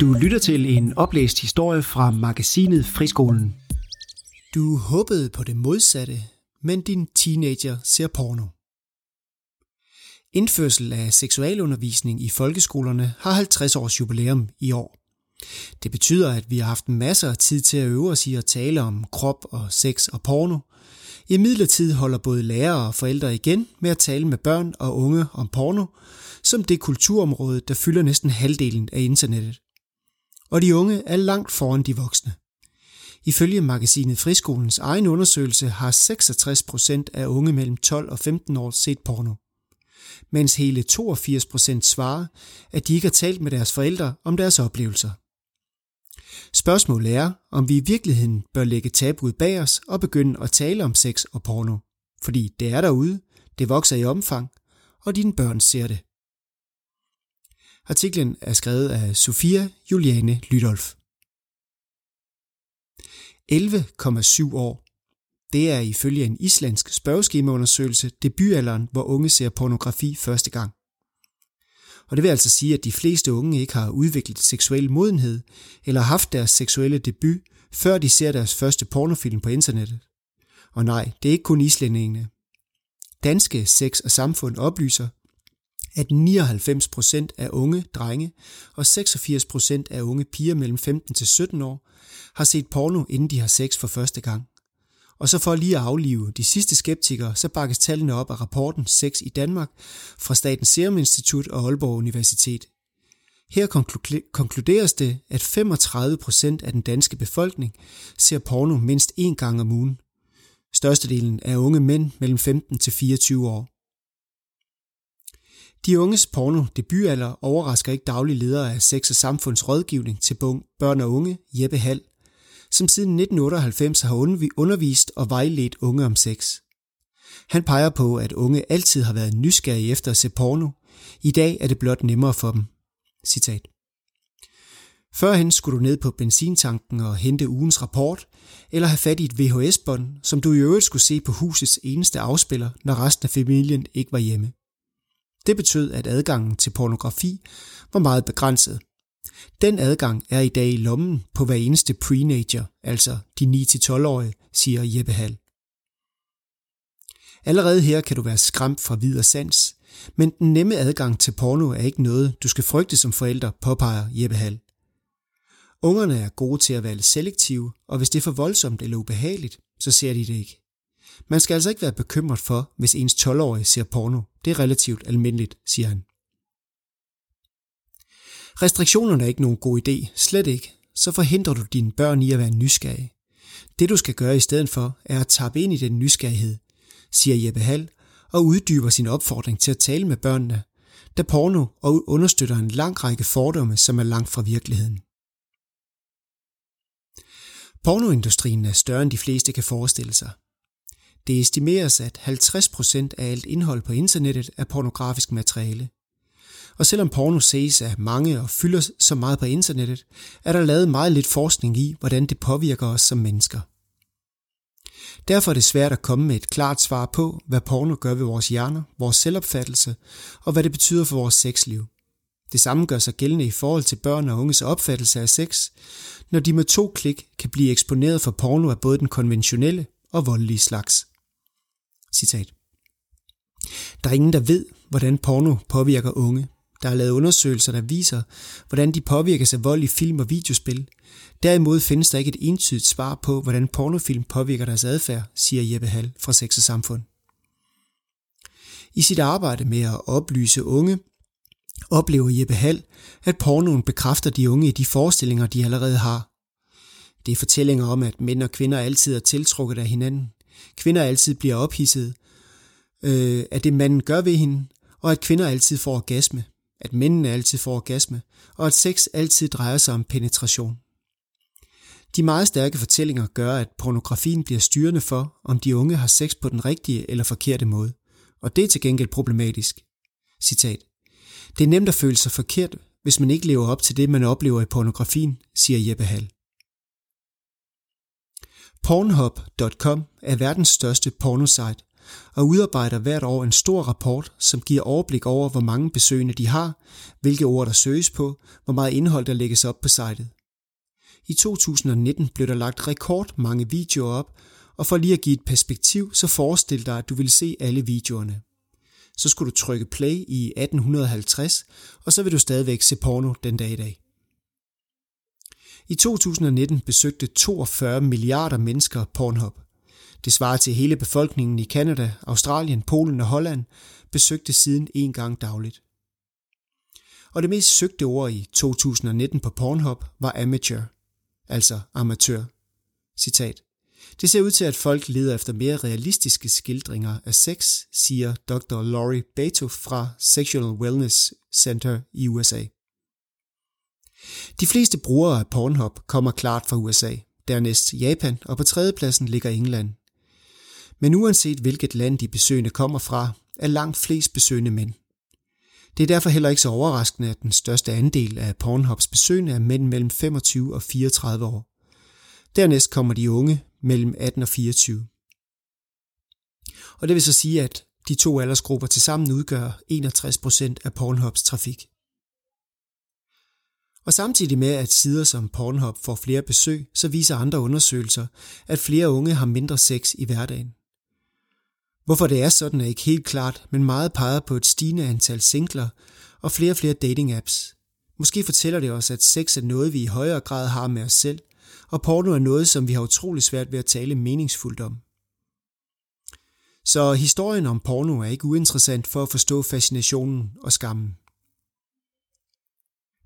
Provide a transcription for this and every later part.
Du lytter til en oplæst historie fra magasinet Friskolen. Du håbede på det modsatte, men din teenager ser porno. Indførsel af seksualundervisning i folkeskolerne har 50 års jubilæum i år. Det betyder, at vi har haft masser af tid til at øve os i at tale om krop og sex og porno. I midlertid holder både lærere og forældre igen med at tale med børn og unge om porno, som det kulturområde, der fylder næsten halvdelen af internettet. Og de unge er langt foran de voksne. Ifølge magasinet Friskolens egen undersøgelse har 66 procent af unge mellem 12 og 15 år set porno. Mens hele 82 procent svarer, at de ikke har talt med deres forældre om deres oplevelser. Spørgsmålet er, om vi i virkeligheden bør lægge tabuet bag os og begynde at tale om sex og porno. Fordi det er derude, det vokser i omfang, og dine børn ser det. Artiklen er skrevet af Sofia Juliane Lydolf. 11,7 år. Det er ifølge en islandsk spørgeskemaundersøgelse debutalderen, hvor unge ser pornografi første gang. Og det vil altså sige, at de fleste unge ikke har udviklet seksuel modenhed eller haft deres seksuelle debut, før de ser deres første pornofilm på internettet. Og nej, det er ikke kun islændingene. Danske Sex og Samfund oplyser, at 99% af unge drenge og 86% af unge piger mellem 15 til 17 år har set porno, inden de har sex for første gang. Og så for lige at aflive de sidste skeptikere, så bakkes tallene op af rapporten Sex i Danmark fra Statens Serum Institut og Aalborg Universitet. Her konkluderes det, at 35% af den danske befolkning ser porno mindst én gang om ugen. Størstedelen er unge mænd mellem 15 til 24 år. De unges porno debutalder overrasker ikke daglig leder af sex- og samfundsrådgivning til børn og unge, Jeppe Hall, som siden 1998 har undervist og vejledt unge om sex. Han peger på, at unge altid har været nysgerrige efter at se porno. I dag er det blot nemmere for dem. Citat. Førhen skulle du ned på benzintanken og hente ugens rapport, eller have fat i et VHS-bånd, som du i øvrigt skulle se på husets eneste afspiller, når resten af familien ikke var hjemme. Det betød, at adgangen til pornografi var meget begrænset. Den adgang er i dag i lommen på hver eneste prenager, altså de 9-12-årige, siger Jeppe Hall. Allerede her kan du være skræmt fra vid og sans, men den nemme adgang til porno er ikke noget, du skal frygte som forælder, påpeger Jeppe Hall. Ungerne er gode til at være selektive, og hvis det er for voldsomt eller ubehageligt, så ser de det ikke. Man skal altså ikke være bekymret for, hvis ens 12-årige ser porno. Det er relativt almindeligt, siger han. Restriktionerne er ikke nogen god idé, slet ikke. Så forhindrer du dine børn i at være nysgerrige. Det du skal gøre i stedet for, er at tappe ind i den nysgerrighed, siger Jeppe Hall og uddyber sin opfordring til at tale med børnene, da porno og understøtter en lang række fordomme, som er langt fra virkeligheden. Pornoindustrien er større end de fleste kan forestille sig. Det estimeres, at 50% af alt indhold på internettet er pornografisk materiale. Og selvom porno ses af mange og fylder så meget på internettet, er der lavet meget lidt forskning i, hvordan det påvirker os som mennesker. Derfor er det svært at komme med et klart svar på, hvad porno gør ved vores hjerner, vores selvopfattelse og hvad det betyder for vores sexliv. Det samme gør sig gældende i forhold til børn og unges opfattelse af sex, når de med to klik kan blive eksponeret for porno af både den konventionelle og voldelige slags. Citat. Der er ingen, der ved, hvordan porno påvirker unge. Der er lavet undersøgelser, der viser, hvordan de påvirkes af vold i film og videospil. Derimod findes der ikke et entydigt svar på, hvordan pornofilm påvirker deres adfærd, siger Jeppe Hall fra Sex og Samfund. I sit arbejde med at oplyse unge, oplever Jeppe Hall, at pornoen bekræfter de unge i de forestillinger, de allerede har. Det er fortællinger om, at mænd og kvinder altid er tiltrukket af hinanden. Kvinder altid bliver ophidset øh, af det, manden gør ved hende, og at kvinder altid får orgasme, at mændene altid får orgasme, og at sex altid drejer sig om penetration. De meget stærke fortællinger gør, at pornografien bliver styrende for, om de unge har sex på den rigtige eller forkerte måde. Og det er til gengæld problematisk. Citat. Det er nemt at føle sig forkert, hvis man ikke lever op til det, man oplever i pornografien, siger Jeppe Hall. Pornhub.com er verdens største pornosite og udarbejder hvert år en stor rapport, som giver overblik over, hvor mange besøgende de har, hvilke ord der søges på, hvor meget indhold der lægges op på sitet. I 2019 blev der lagt rekord mange videoer op, og for lige at give et perspektiv, så forestil dig, at du vil se alle videoerne. Så skulle du trykke play i 1850, og så vil du stadigvæk se porno den dag i dag. I 2019 besøgte 42 milliarder mennesker Pornhub. Det svarer til hele befolkningen i Kanada, Australien, Polen og Holland besøgte siden en gang dagligt. Og det mest søgte ord i 2019 på Pornhub var amateur, altså amatør. Citat. Det ser ud til, at folk leder efter mere realistiske skildringer af sex, siger Dr. Laurie Beto fra Sexual Wellness Center i USA. De fleste brugere af Pornhub kommer klart fra USA, dernæst Japan, og på tredjepladsen ligger England. Men uanset hvilket land de besøgende kommer fra, er langt flest besøgende mænd. Det er derfor heller ikke så overraskende, at den største andel af Pornhubs besøgende er mænd mellem 25 og 34 år. Dernæst kommer de unge mellem 18 og 24. Og det vil så sige, at de to aldersgrupper tilsammen udgør 61% af Pornhubs trafik. Og samtidig med, at sider som Pornhub får flere besøg, så viser andre undersøgelser, at flere unge har mindre sex i hverdagen. Hvorfor det er sådan er ikke helt klart, men meget peger på et stigende antal singler og flere og flere dating apps. Måske fortæller det os, at sex er noget, vi i højere grad har med os selv, og porno er noget, som vi har utrolig svært ved at tale meningsfuldt om. Så historien om porno er ikke uinteressant for at forstå fascinationen og skammen.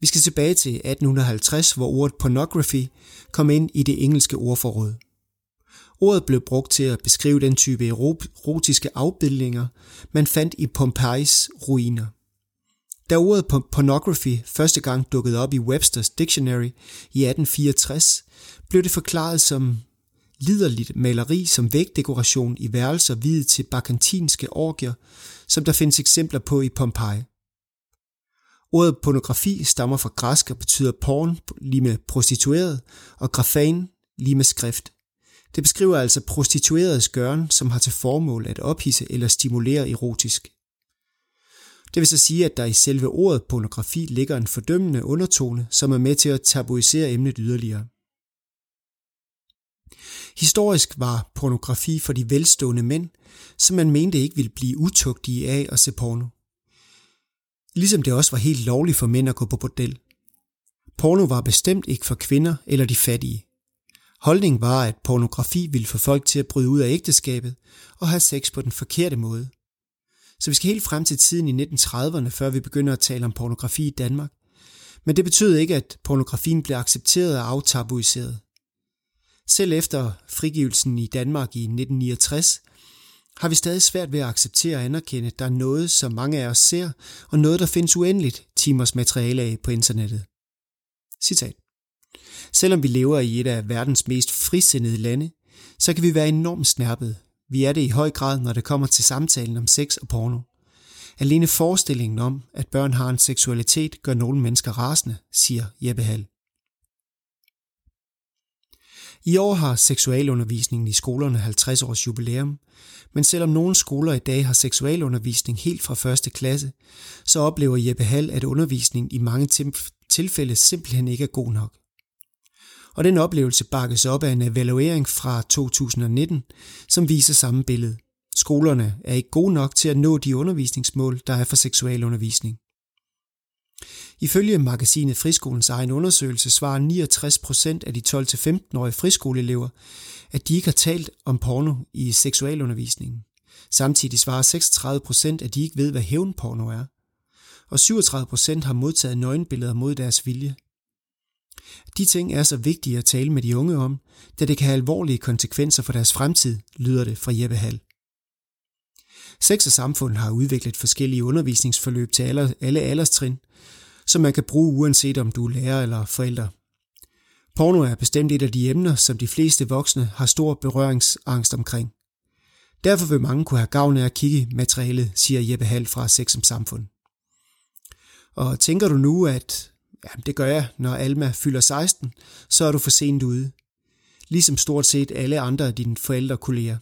Vi skal tilbage til 1850, hvor ordet pornography kom ind i det engelske ordforråd. Ordet blev brugt til at beskrive den type erotiske afbildninger, man fandt i Pompejis ruiner. Da ordet pornography første gang dukkede op i Webster's Dictionary i 1864, blev det forklaret som liderligt maleri som vægdekoration i værelser videt til bakantinske orgier, som der findes eksempler på i Pompeji. Ordet pornografi stammer fra græsk og betyder porn lige med prostitueret og grafan lige med skrift. Det beskriver altså prostitueredes gøren, som har til formål at ophisse eller stimulere erotisk. Det vil så sige, at der i selve ordet pornografi ligger en fordømmende undertone, som er med til at tabuisere emnet yderligere. Historisk var pornografi for de velstående mænd, som man mente ikke ville blive utugtige af at se porno. Ligesom det også var helt lovligt for mænd at gå på bordel. Porno var bestemt ikke for kvinder eller de fattige. Holdningen var, at pornografi ville få folk til at bryde ud af ægteskabet og have sex på den forkerte måde. Så vi skal helt frem til tiden i 1930'erne, før vi begynder at tale om pornografi i Danmark. Men det betød ikke, at pornografien blev accepteret og aftabuiseret. Selv efter frigivelsen i Danmark i 1969, har vi stadig svært ved at acceptere og anerkende, at der er noget, som mange af os ser, og noget, der findes uendeligt timers materiale af på internettet. Citat. Selvom vi lever i et af verdens mest frisindede lande, så kan vi være enormt snærpet. Vi er det i høj grad, når det kommer til samtalen om sex og porno. Alene forestillingen om, at børn har en seksualitet, gør nogle mennesker rasende, siger Jeppe Hall. I år har seksualundervisningen i skolerne 50 års jubilæum, men selvom nogle skoler i dag har seksualundervisning helt fra første klasse, så oplever Jeppe Hall, at undervisningen i mange tilfælde simpelthen ikke er god nok. Og den oplevelse bakkes op af en evaluering fra 2019, som viser samme billede. Skolerne er ikke gode nok til at nå de undervisningsmål, der er for seksualundervisning. Ifølge magasinet Friskolens egen undersøgelse svarer 69 procent af de 12-15-årige friskoleelever, at de ikke har talt om porno i seksualundervisningen. Samtidig svarer 36 procent, at de ikke ved, hvad hævnporno er. Og 37 procent har modtaget nøgenbilleder mod deres vilje. De ting er så vigtige at tale med de unge om, da det kan have alvorlige konsekvenser for deres fremtid, lyder det fra Jeppe Hall. Sex og samfund har udviklet forskellige undervisningsforløb til alle, alle alderstrin, som man kan bruge uanset om du er lærer eller forælder. Porno er bestemt et af de emner, som de fleste voksne har stor berøringsangst omkring. Derfor vil mange kunne have gavn af at kigge materialet, siger Jeppe Hall fra Sex som Samfund. Og tænker du nu, at ja, det gør jeg, når Alma fylder 16, så er du for sent ude. Ligesom stort set alle andre af dine forældre kolleger.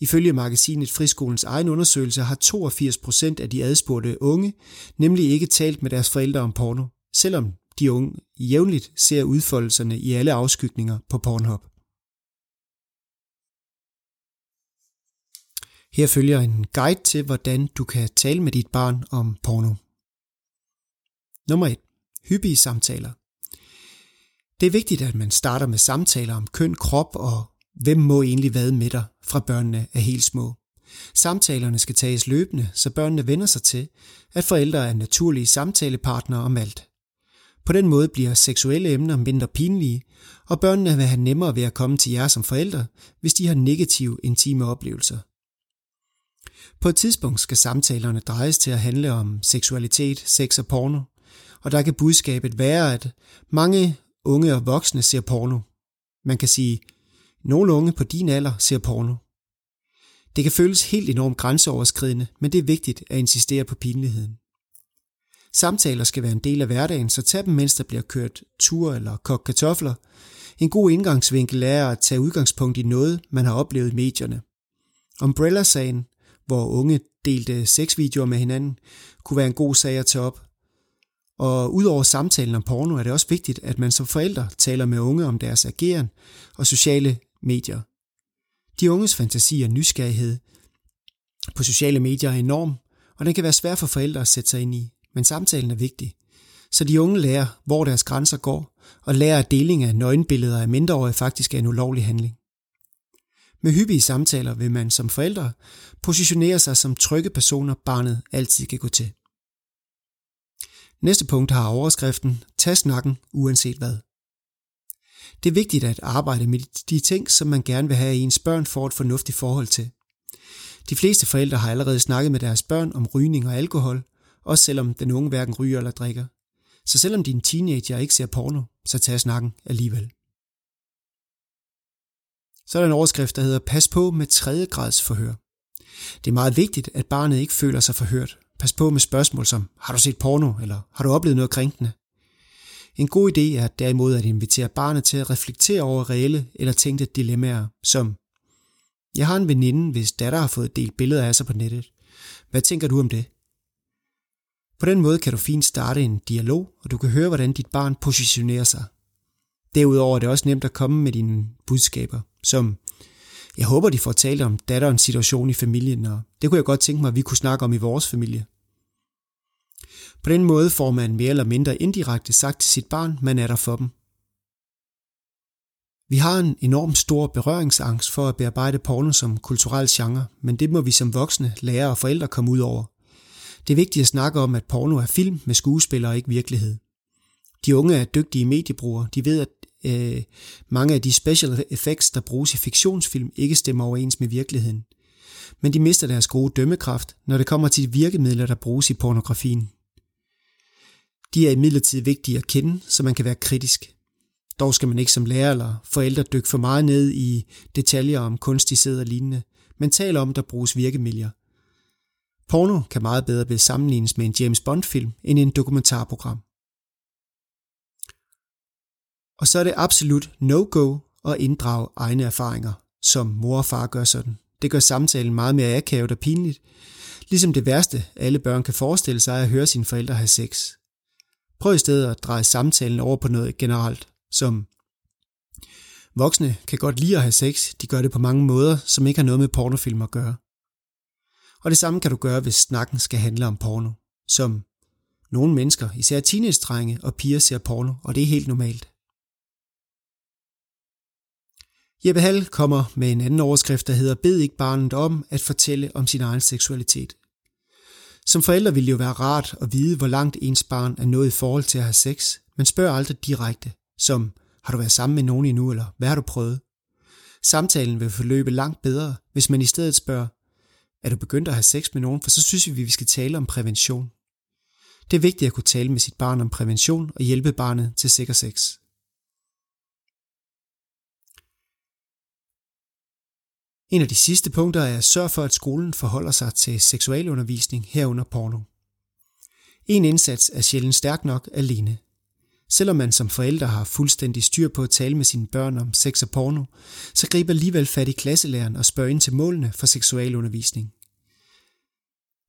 Ifølge magasinet Friskolens egen undersøgelse har 82 procent af de adspurgte unge nemlig ikke talt med deres forældre om porno, selvom de unge jævnligt ser udfoldelserne i alle afskygninger på Pornhub. Her følger en guide til, hvordan du kan tale med dit barn om porno. Nummer 1. Hyppige samtaler. Det er vigtigt, at man starter med samtaler om køn, krop og hvem må egentlig hvad med dig fra børnene er helt små. Samtalerne skal tages løbende, så børnene vender sig til, at forældre er naturlige samtalepartnere om alt. På den måde bliver seksuelle emner mindre pinlige, og børnene vil have nemmere ved at komme til jer som forældre, hvis de har negative intime oplevelser. På et tidspunkt skal samtalerne drejes til at handle om seksualitet, sex og porno, og der kan budskabet være, at mange unge og voksne ser porno. Man kan sige, nogle unge på din alder ser porno. Det kan føles helt enormt grænseoverskridende, men det er vigtigt at insistere på pinligheden. Samtaler skal være en del af hverdagen, så tag dem, mens der bliver kørt tur eller kogt kartofler. En god indgangsvinkel er at tage udgangspunkt i noget, man har oplevet i medierne. Umbrella-sagen, hvor unge delte sexvideoer med hinanden, kunne være en god sag at tage op. Og udover samtalen om porno er det også vigtigt, at man som forældre taler med unge om deres ageren og sociale medier. De unges fantasi og nysgerrighed på sociale medier er enorm, og den kan være svær for forældre at sætte sig ind i, men samtalen er vigtig. Så de unge lærer, hvor deres grænser går, og lærer, at deling af nøgenbilleder af mindreårige faktisk er en ulovlig handling. Med hyppige samtaler vil man som forældre positionere sig som trygge personer, barnet altid kan gå til. Næste punkt har overskriften Tag snakken uanset hvad. Det er vigtigt at arbejde med de ting, som man gerne vil have, at ens børn får et fornuftigt forhold til. De fleste forældre har allerede snakket med deres børn om rygning og alkohol, også selvom den unge hverken ryger eller drikker. Så selvom din teenager ikke ser porno, så tag snakken alligevel. Så er der en overskrift, der hedder Pas på med tredje grads forhør. Det er meget vigtigt, at barnet ikke føler sig forhørt. Pas på med spørgsmål som, har du set porno, eller har du oplevet noget krænkende? En god idé er derimod at invitere barnet til at reflektere over reelle eller tænkte dilemmaer, som Jeg har en veninde, hvis datter har fået delt billeder af sig på nettet. Hvad tænker du om det? På den måde kan du fint starte en dialog, og du kan høre, hvordan dit barn positionerer sig. Derudover er det også nemt at komme med dine budskaber, som jeg håber, de får talt om datterens situation i familien, og det kunne jeg godt tænke mig, at vi kunne snakke om i vores familie. På den måde får man mere eller mindre indirekte sagt til sit barn, man er der for dem. Vi har en enorm stor berøringsangst for at bearbejde porno som kulturel genre, men det må vi som voksne, lærere og forældre komme ud over. Det er vigtigt at snakke om, at porno er film med skuespillere og ikke virkelighed. De unge er dygtige mediebrugere. De ved, at øh, mange af de special effects, der bruges i fiktionsfilm, ikke stemmer overens med virkeligheden. Men de mister deres gode dømmekraft, når det kommer til de virkemidler, der bruges i pornografien. De er imidlertid vigtige at kende, så man kan være kritisk. Dog skal man ikke som lærer eller forældre dykke for meget ned i detaljer om kunstig sæd og lignende, men tale om, der bruges virkemidler. Porno kan meget bedre blive sammenlignes med en James Bond-film end en dokumentarprogram. Og så er det absolut no-go at inddrage egne erfaringer, som mor og far gør sådan. Det gør samtalen meget mere akavet og pinligt, ligesom det værste alle børn kan forestille sig er at høre sine forældre have sex. Prøv i stedet at dreje samtalen over på noget generelt, som voksne kan godt lide at have sex, de gør det på mange måder, som ikke har noget med pornofilm at gøre. Og det samme kan du gøre, hvis snakken skal handle om porno, som nogle mennesker, især teenage og piger ser porno, og det er helt normalt. Jeppe Hall kommer med en anden overskrift, der hedder Bed ikke barnet om at fortælle om sin egen seksualitet. Som forældre vil det jo være rart at vide, hvor langt ens barn er nået i forhold til at have sex, men spørg aldrig direkte, som har du været sammen med nogen endnu, eller hvad har du prøvet? Samtalen vil forløbe langt bedre, hvis man i stedet spørger, er du begyndt at have sex med nogen, for så synes vi, vi skal tale om prævention. Det er vigtigt at kunne tale med sit barn om prævention og hjælpe barnet til sikker sex. En af de sidste punkter er at sørge for, at skolen forholder sig til seksualundervisning herunder porno. En indsats er sjældent stærk nok alene. Selvom man som forældre har fuldstændig styr på at tale med sine børn om sex og porno, så griber alligevel fat i klasselæreren og spørger ind til målene for seksualundervisning.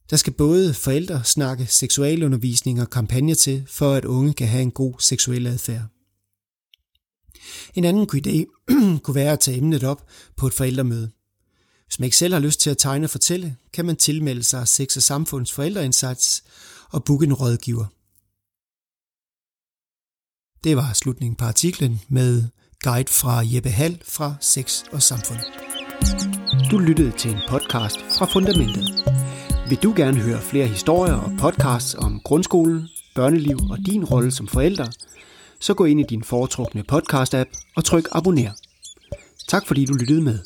Der skal både forældre snakke seksualundervisning og kampagner til, for at unge kan have en god seksuel adfærd. En anden god idé kunne være at tage emnet op på et forældremøde. Hvis man ikke selv har lyst til at tegne og fortælle, kan man tilmelde sig Sex og Samfunds forældreindsats og booke en rådgiver. Det var slutningen på artiklen med guide fra Jeppe Hall fra Sex og Samfund. Du lyttede til en podcast fra Fundamentet. Vil du gerne høre flere historier og podcasts om grundskolen, børneliv og din rolle som forælder, så gå ind i din foretrukne podcast-app og tryk abonner. Tak fordi du lyttede med.